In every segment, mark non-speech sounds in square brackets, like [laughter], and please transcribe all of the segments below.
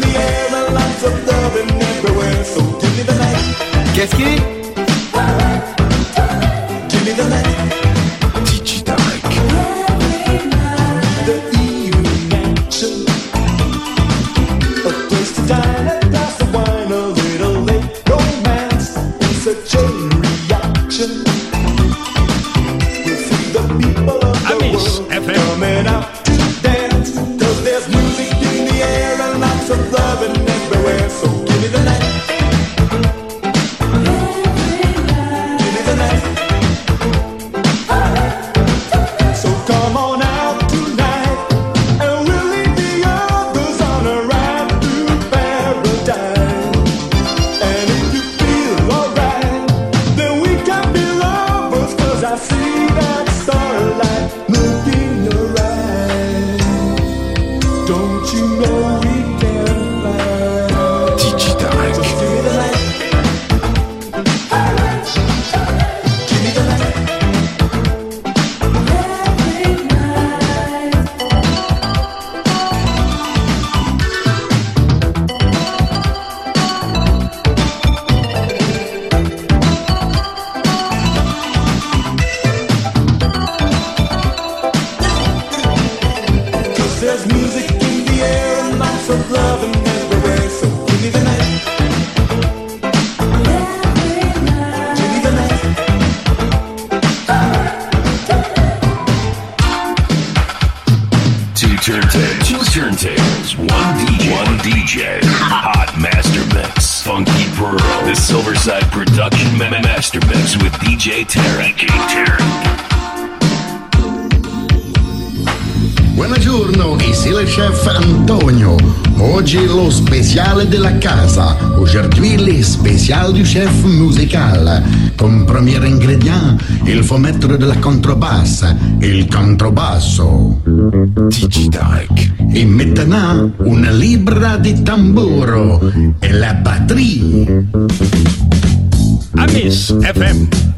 the air and lots of loving everywhere. So give me the night, Qu'est-ce qui? give me the night, Tarek. Buongiorno, ici le chef Antonio. Oggi lo speciale della casa. Aujourd'hui le spécial du chef musical. Comme premier ingrédient, il faut mettre de la contrebasse. Il contrebasso. DJ Tarek. Et maintenant, una libra di tamburo. Et la batterie. Amis FM.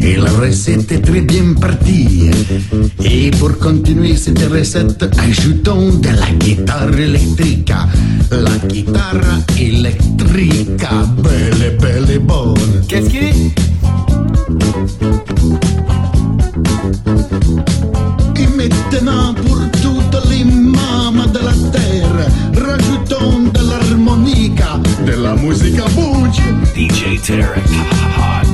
Et la recette est très bien partie. Et pour continuer cette recette, ajoutons de la guitare électrique. La guitare électrique, belle, belle, bonne. Qu'est-ce qui? Et maintenant, pour toutes les mamas de la terre, rajoutons de l'harmonica, de la musique bouge. DJ Tarek. Hot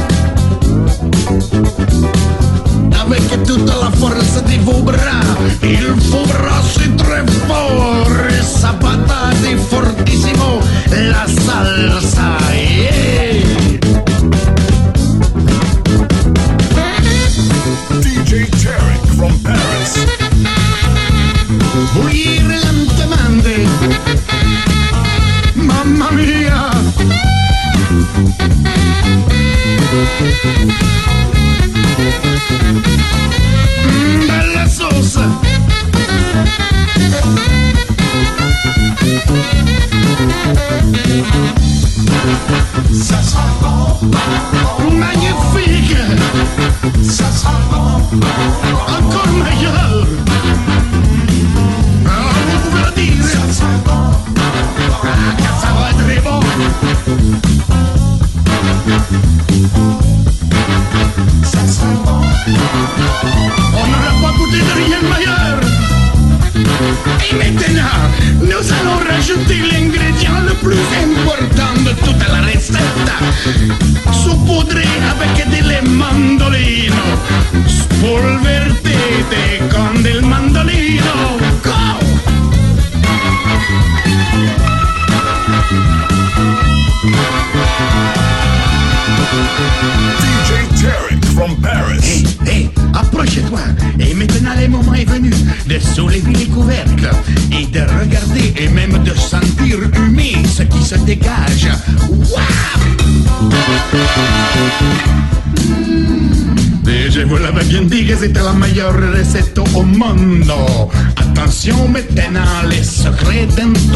che tutta la forza ti fubrà il fubra si trepore sapata di fortissimo la salsa yeah.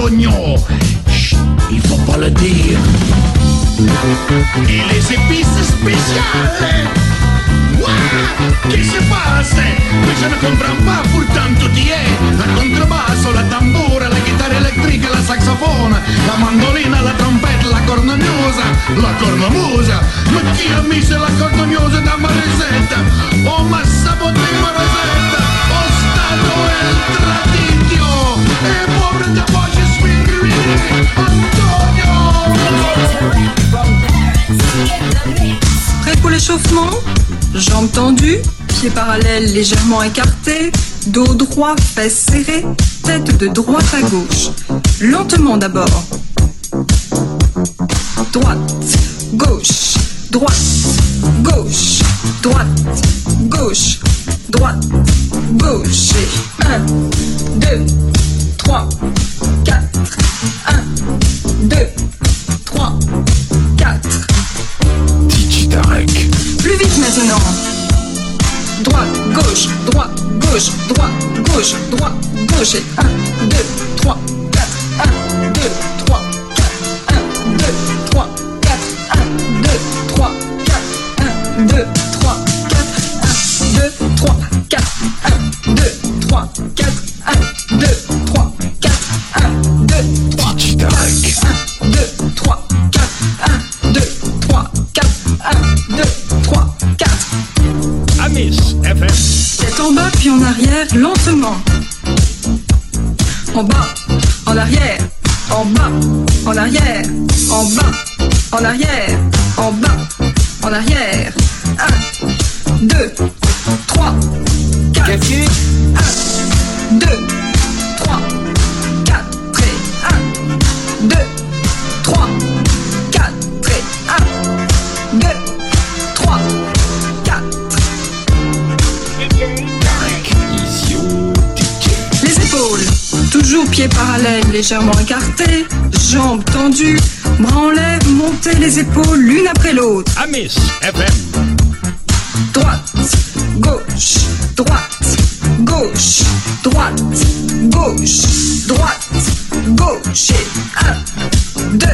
d'Antonio. Chut, il faut pas le dire. Et les épices spéciales. Wow, qui se passe? Mais je ne comprends pas, pourtant y est. La contrebasso, la tamboura, la chitarra elettrica, la saxophone, la mandolina, la trompetta, la cornemuse, la cornemuse. Ma chi ha messo la cornemuse da ma ricetta? Oh, ma saboté ma Jambes tendues, pieds parallèles légèrement écartés, dos droit, fesses serrées, tête de droite à gauche. Lentement d'abord. Droite, gauche, droite, gauche, droite, gauche, droite, gauche. Et 1, 2, 3, 4. Gauche, droite, gauche, droite, gauche, droite, gauche. Et 1, 2, 3, légèrement jambes tendues, bras en l'air, montez les épaules l'une après l'autre. Amis FM. Droite, gauche, droite, gauche, droite, gauche, droite, gauche et 1, 2,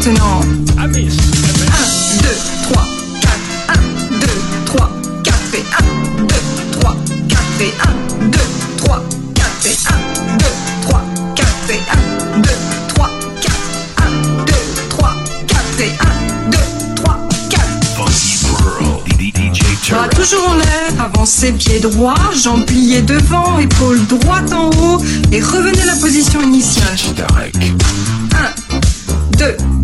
maintenant. Amis FM. 1, 2, 3, 4, 1, 2, 3, 4 et 1, 2, 3, 4 et 1, 2, 3, 4 et 1, 2, 3, 4 et 1, 2, 3, 4, 1, 2, 3, 4 et 1, 2, 3, 4. Funky Pearl. DJ Bras Tarek. toujours en l'air, avancez pied droit, jambes pliées devant, épaules droite en haut et revenez à la position initiale. DJ Tarek. 1, 2, 3,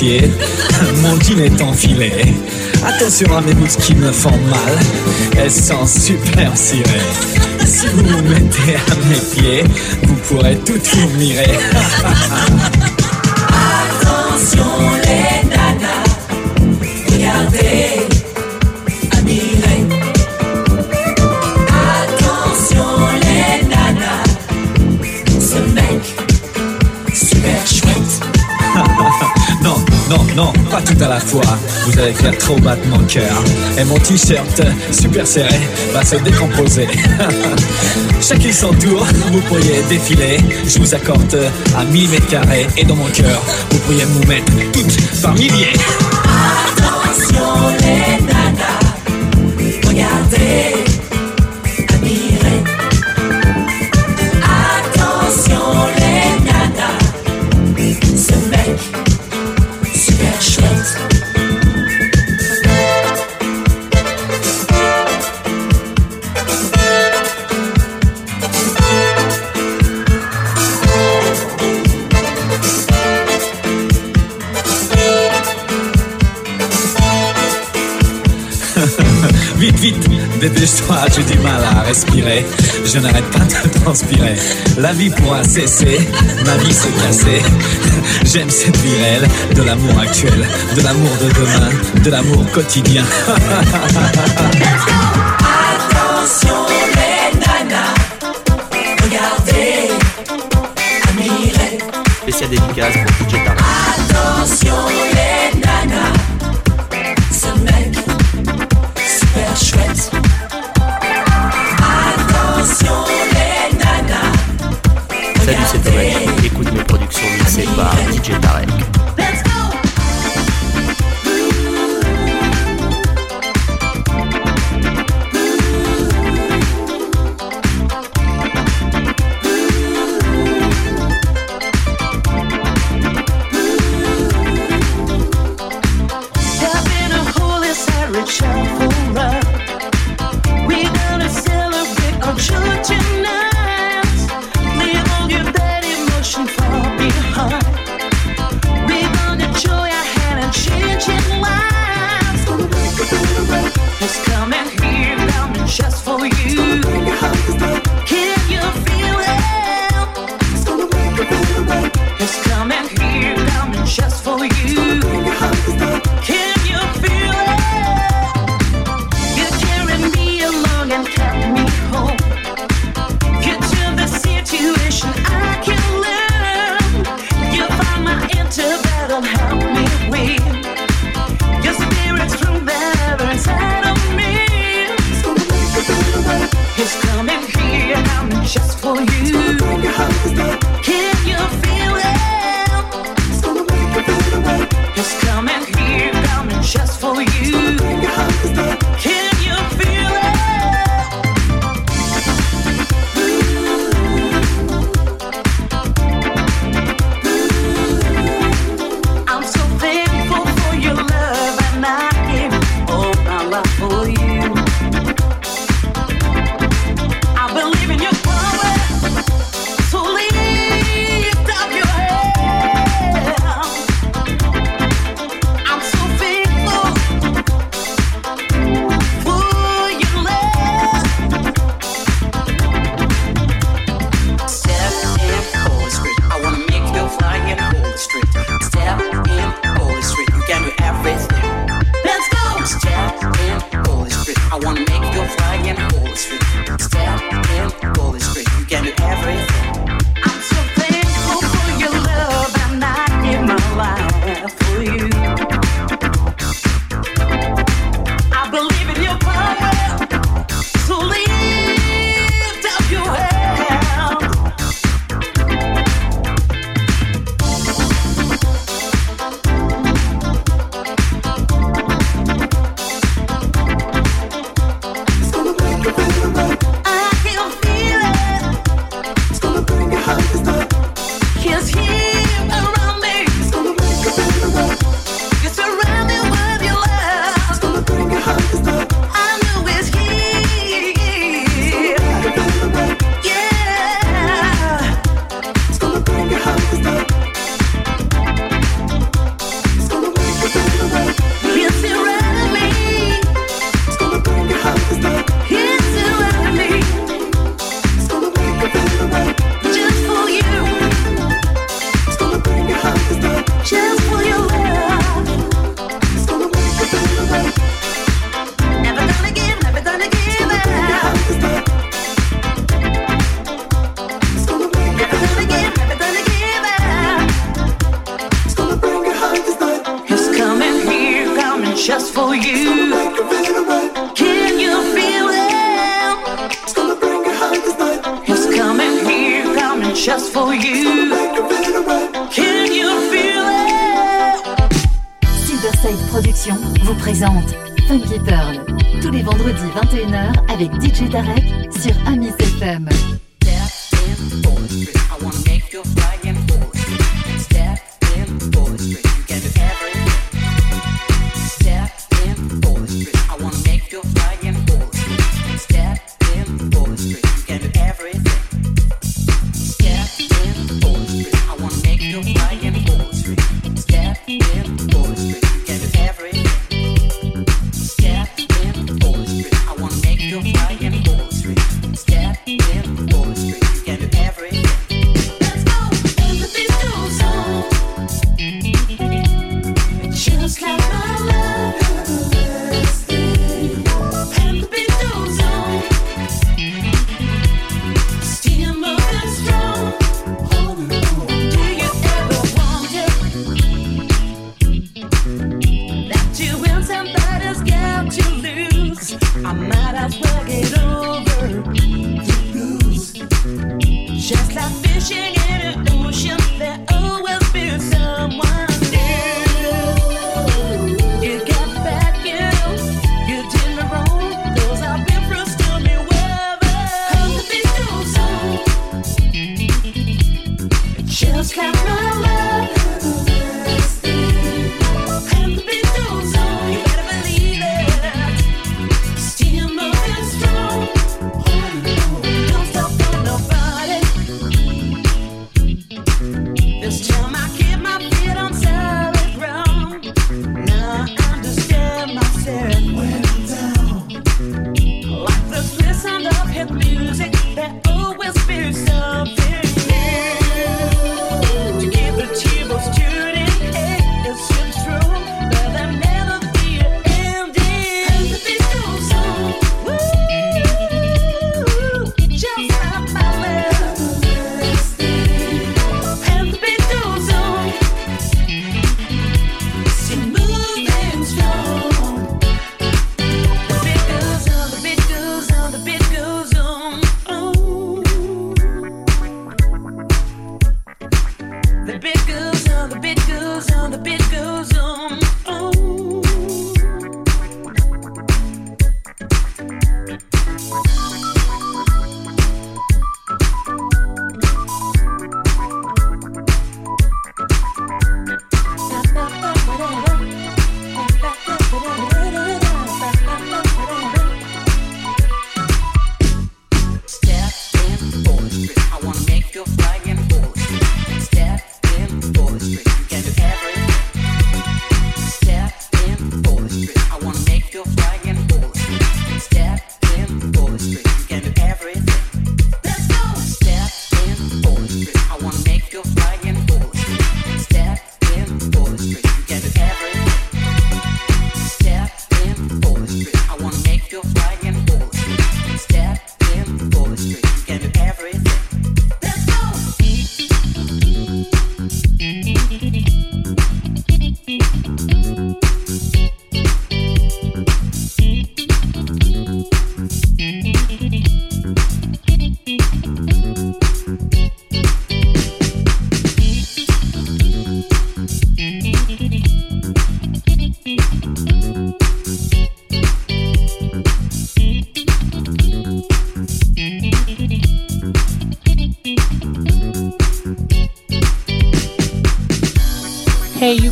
[laughs] mon jean est enfilé. Attention à mes bouts qui me font mal, elles sont super cirées. Si vous vous mettez à mes pieds, vous pourrez tout admirer. [laughs] Attention les tout à la fois. Vous allez faire trop battre mon cœur. Et mon t-shirt super serré va se décomposer. [laughs] Chacun son tour, vous pourriez défiler. Je vous accorde un millimètre carré. Et dans mon cœur, vous pourriez vous mettre toutes par milliers. Attention les nanas, regardez, j'ai du mal à respirer. Je n'arrête pas de transpirer. La vie pourra cesser, ma vie s'est cassée. J'aime cette vie réelle, de l'amour actuel, de l'amour de demain, de l'amour quotidien. [laughs] Attention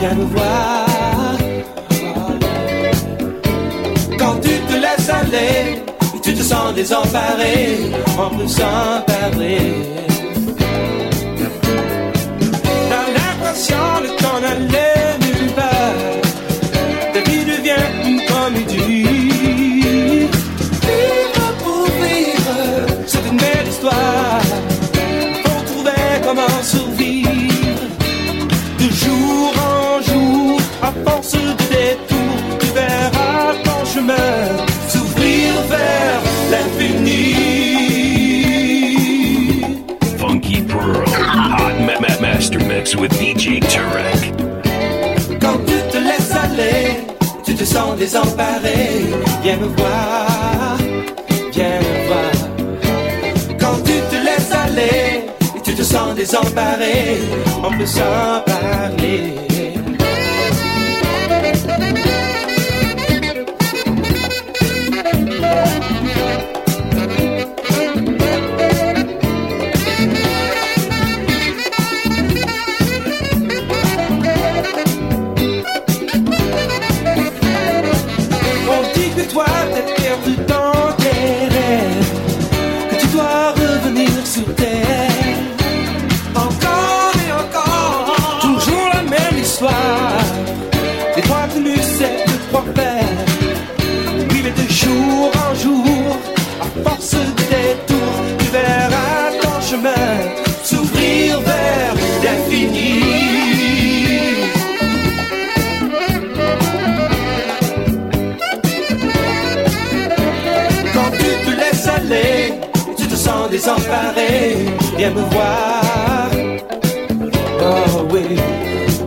viens nous voir. Quand tu te laisses aller, tu te sens désemparé, en plus s'emparer. sens désemparé, viens me voir, viens me voir. Quand tu te laisses aller, tu te sens désemparé, on peut s'en parler. me voir. Oh oui,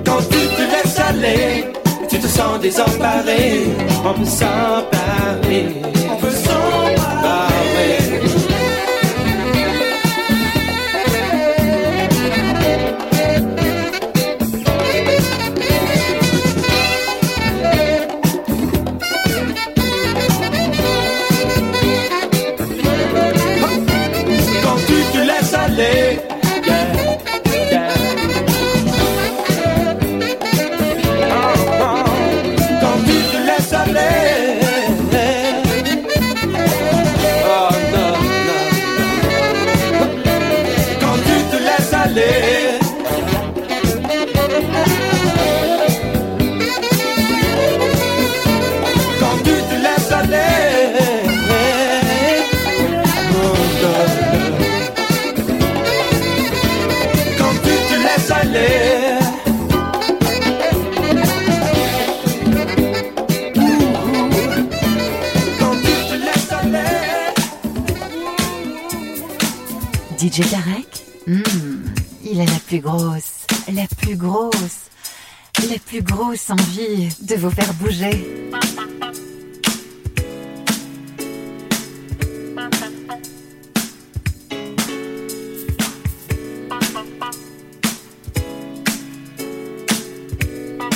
quand tu te laisses aller, tu te sens désemparé. On me s'en DJ Tarek hmm, Il a la plus grosse, la plus grosse, la plus grosse envie de vous faire bouger.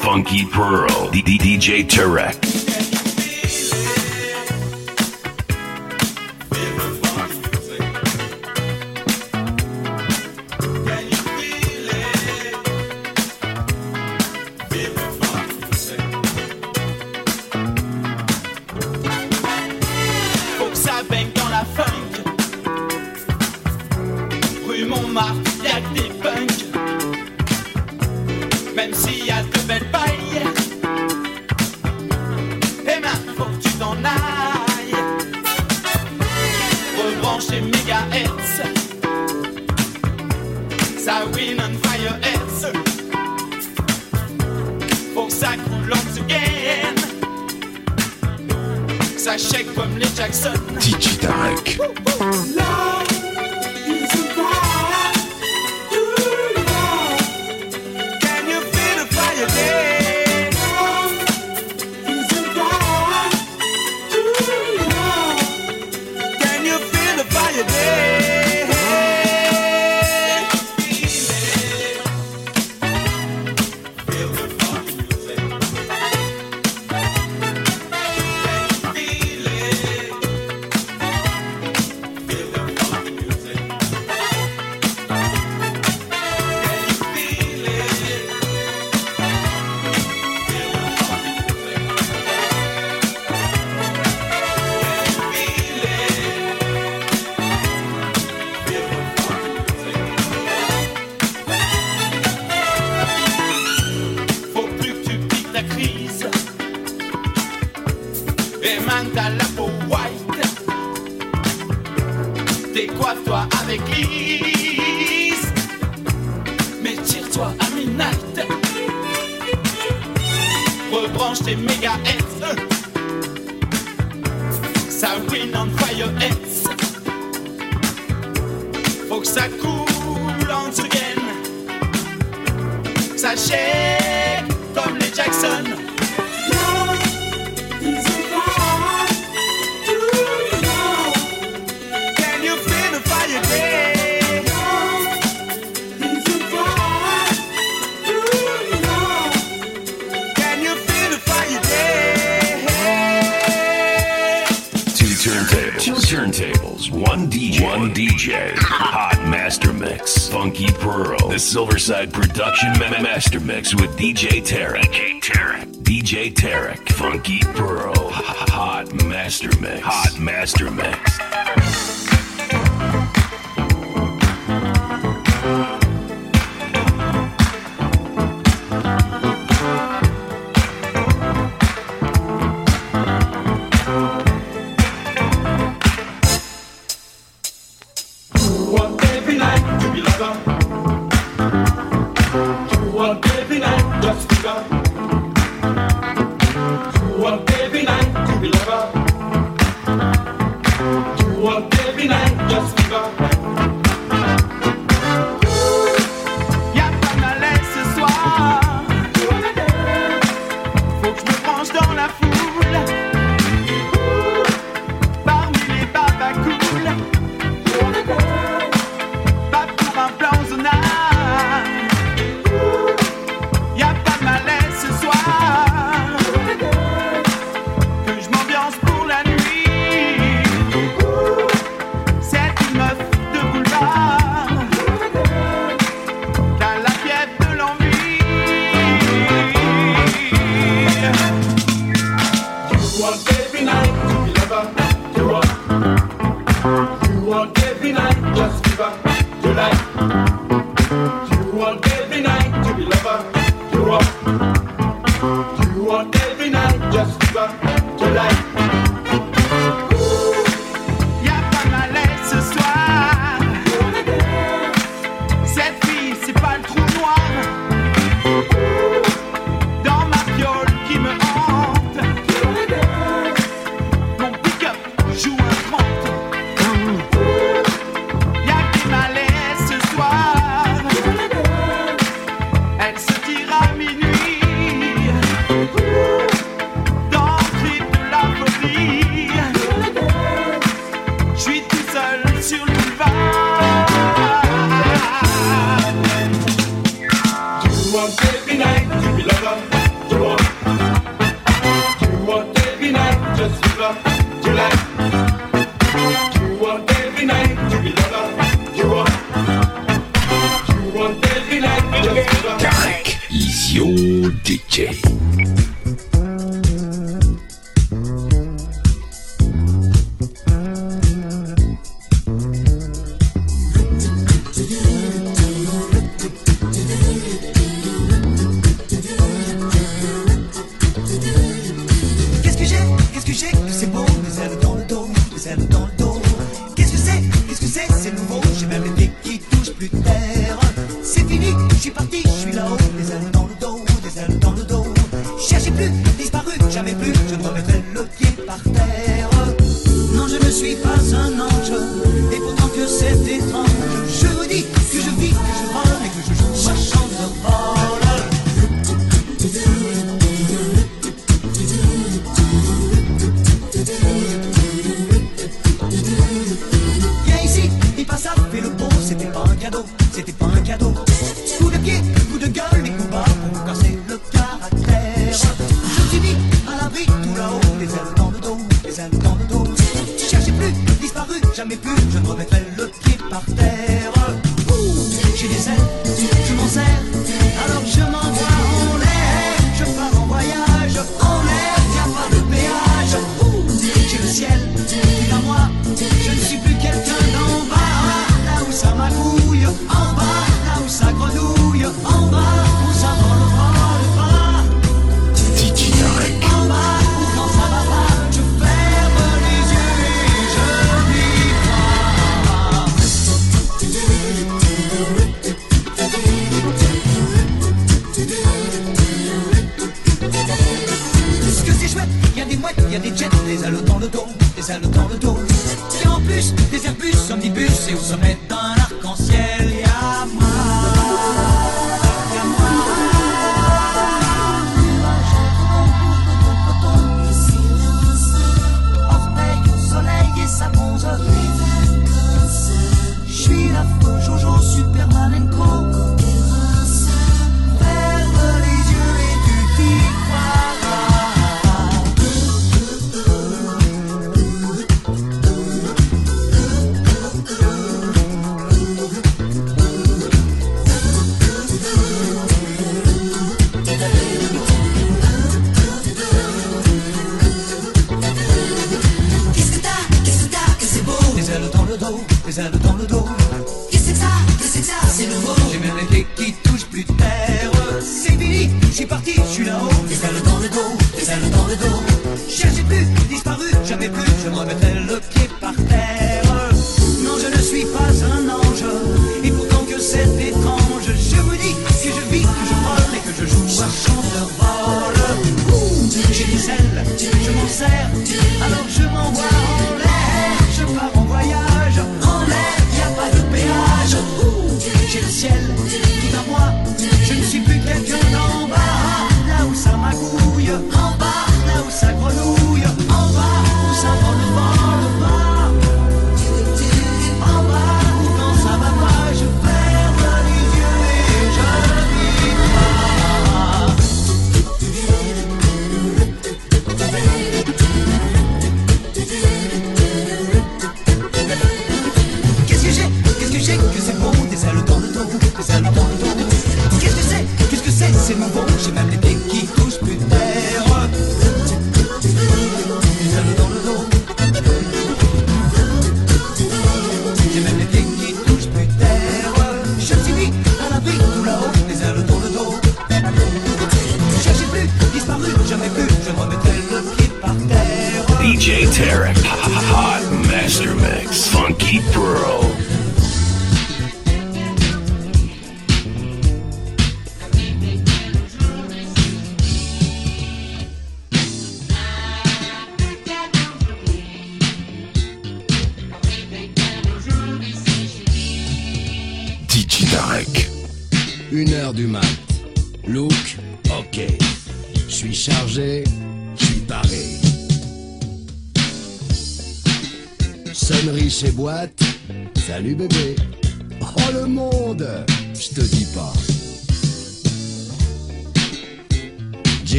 Funky Pearl, DJ Tarek. Mais tire-toi à midnight. Rebranche tes méga DJ Tarek.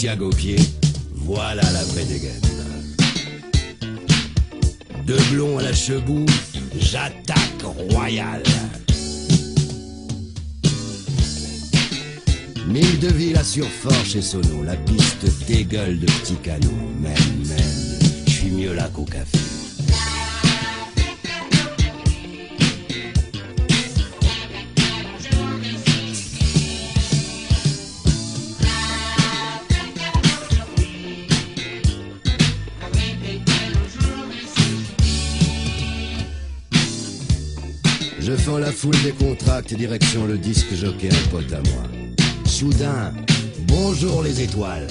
Santiago pied. Voilà la vraie dégaine. Deux blonds à la chebout, j'attaque royal. Mille de ville à Surfort chez Sono, la piste dégueule de petits canaux. Même, même, je suis mieux là qu'au café. Foule des contracts, direction le disque jockey, un pote à moi. Soudain, bonjour les étoiles.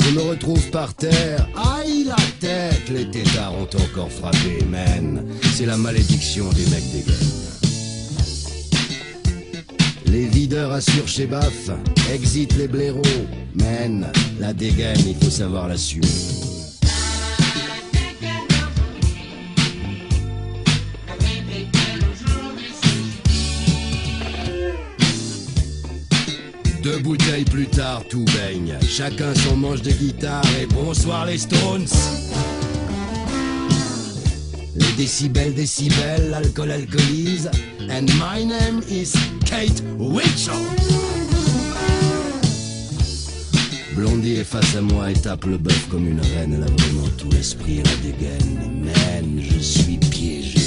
Je me retrouve par terre, aïe la tête, les tétards ont encore frappé, man. C'est la malédiction des mecs des. Les videurs assurent chez Baf, exit les blaireaux, man. La dégaine, il faut savoir l'assumer. Deux bouteilles plus tard, tout baigne. Chacun son manche de guitare et bonsoir les Stones. Les décibels, décibels, l'alcool alcoolise. And my name is Kate Winchell. Blondie est face à moi et tape le bœuf comme une reine. Elle a vraiment tout l'esprit et la dégaine. Man, je suis piégé.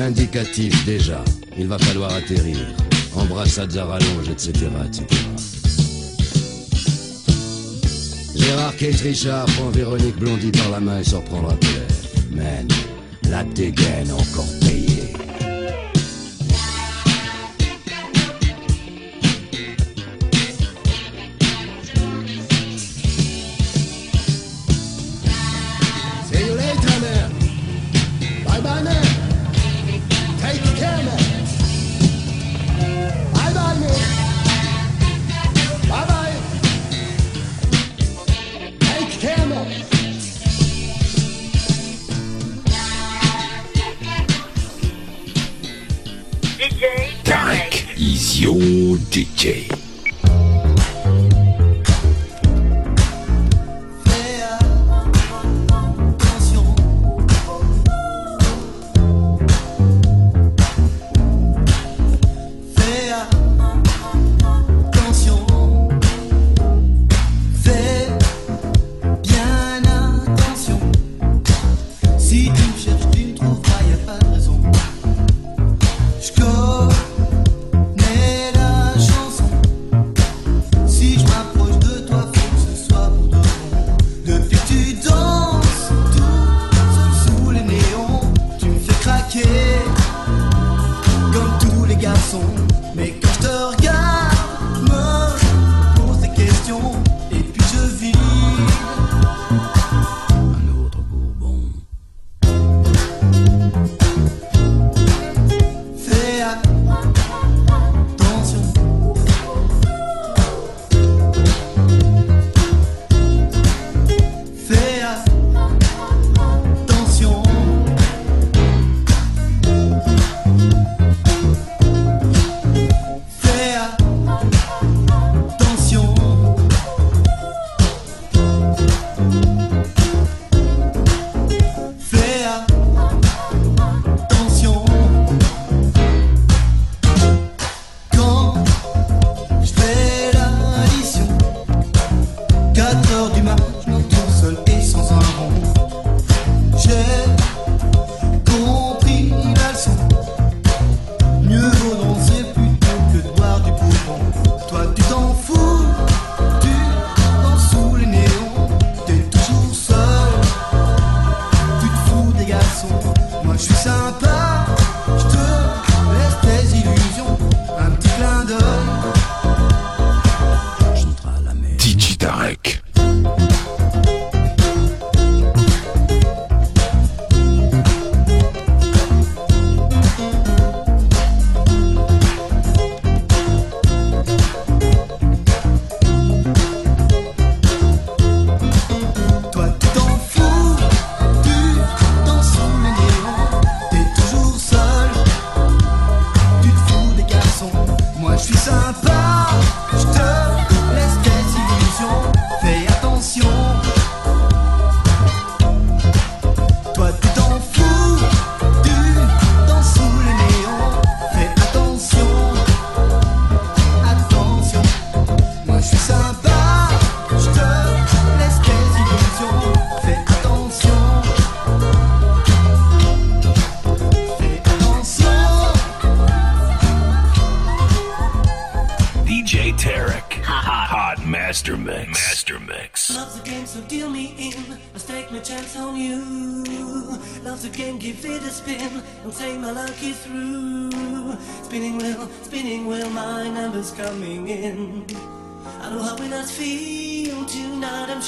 Indicatif déjà, il va falloir atterrir. Embrassades à rallonge, etc.. Gérard Kate Richard prend Véronique Blondie par la main et s'en reprendra Pellet. Man, la dégaine encore payée.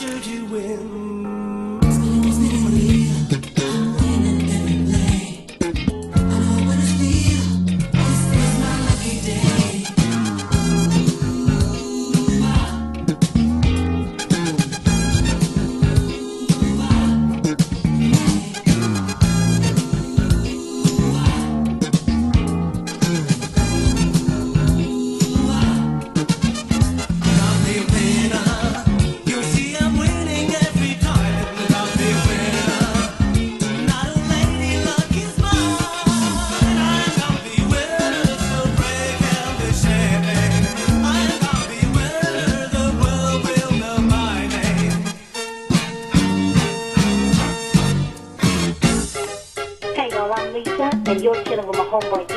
should you win. con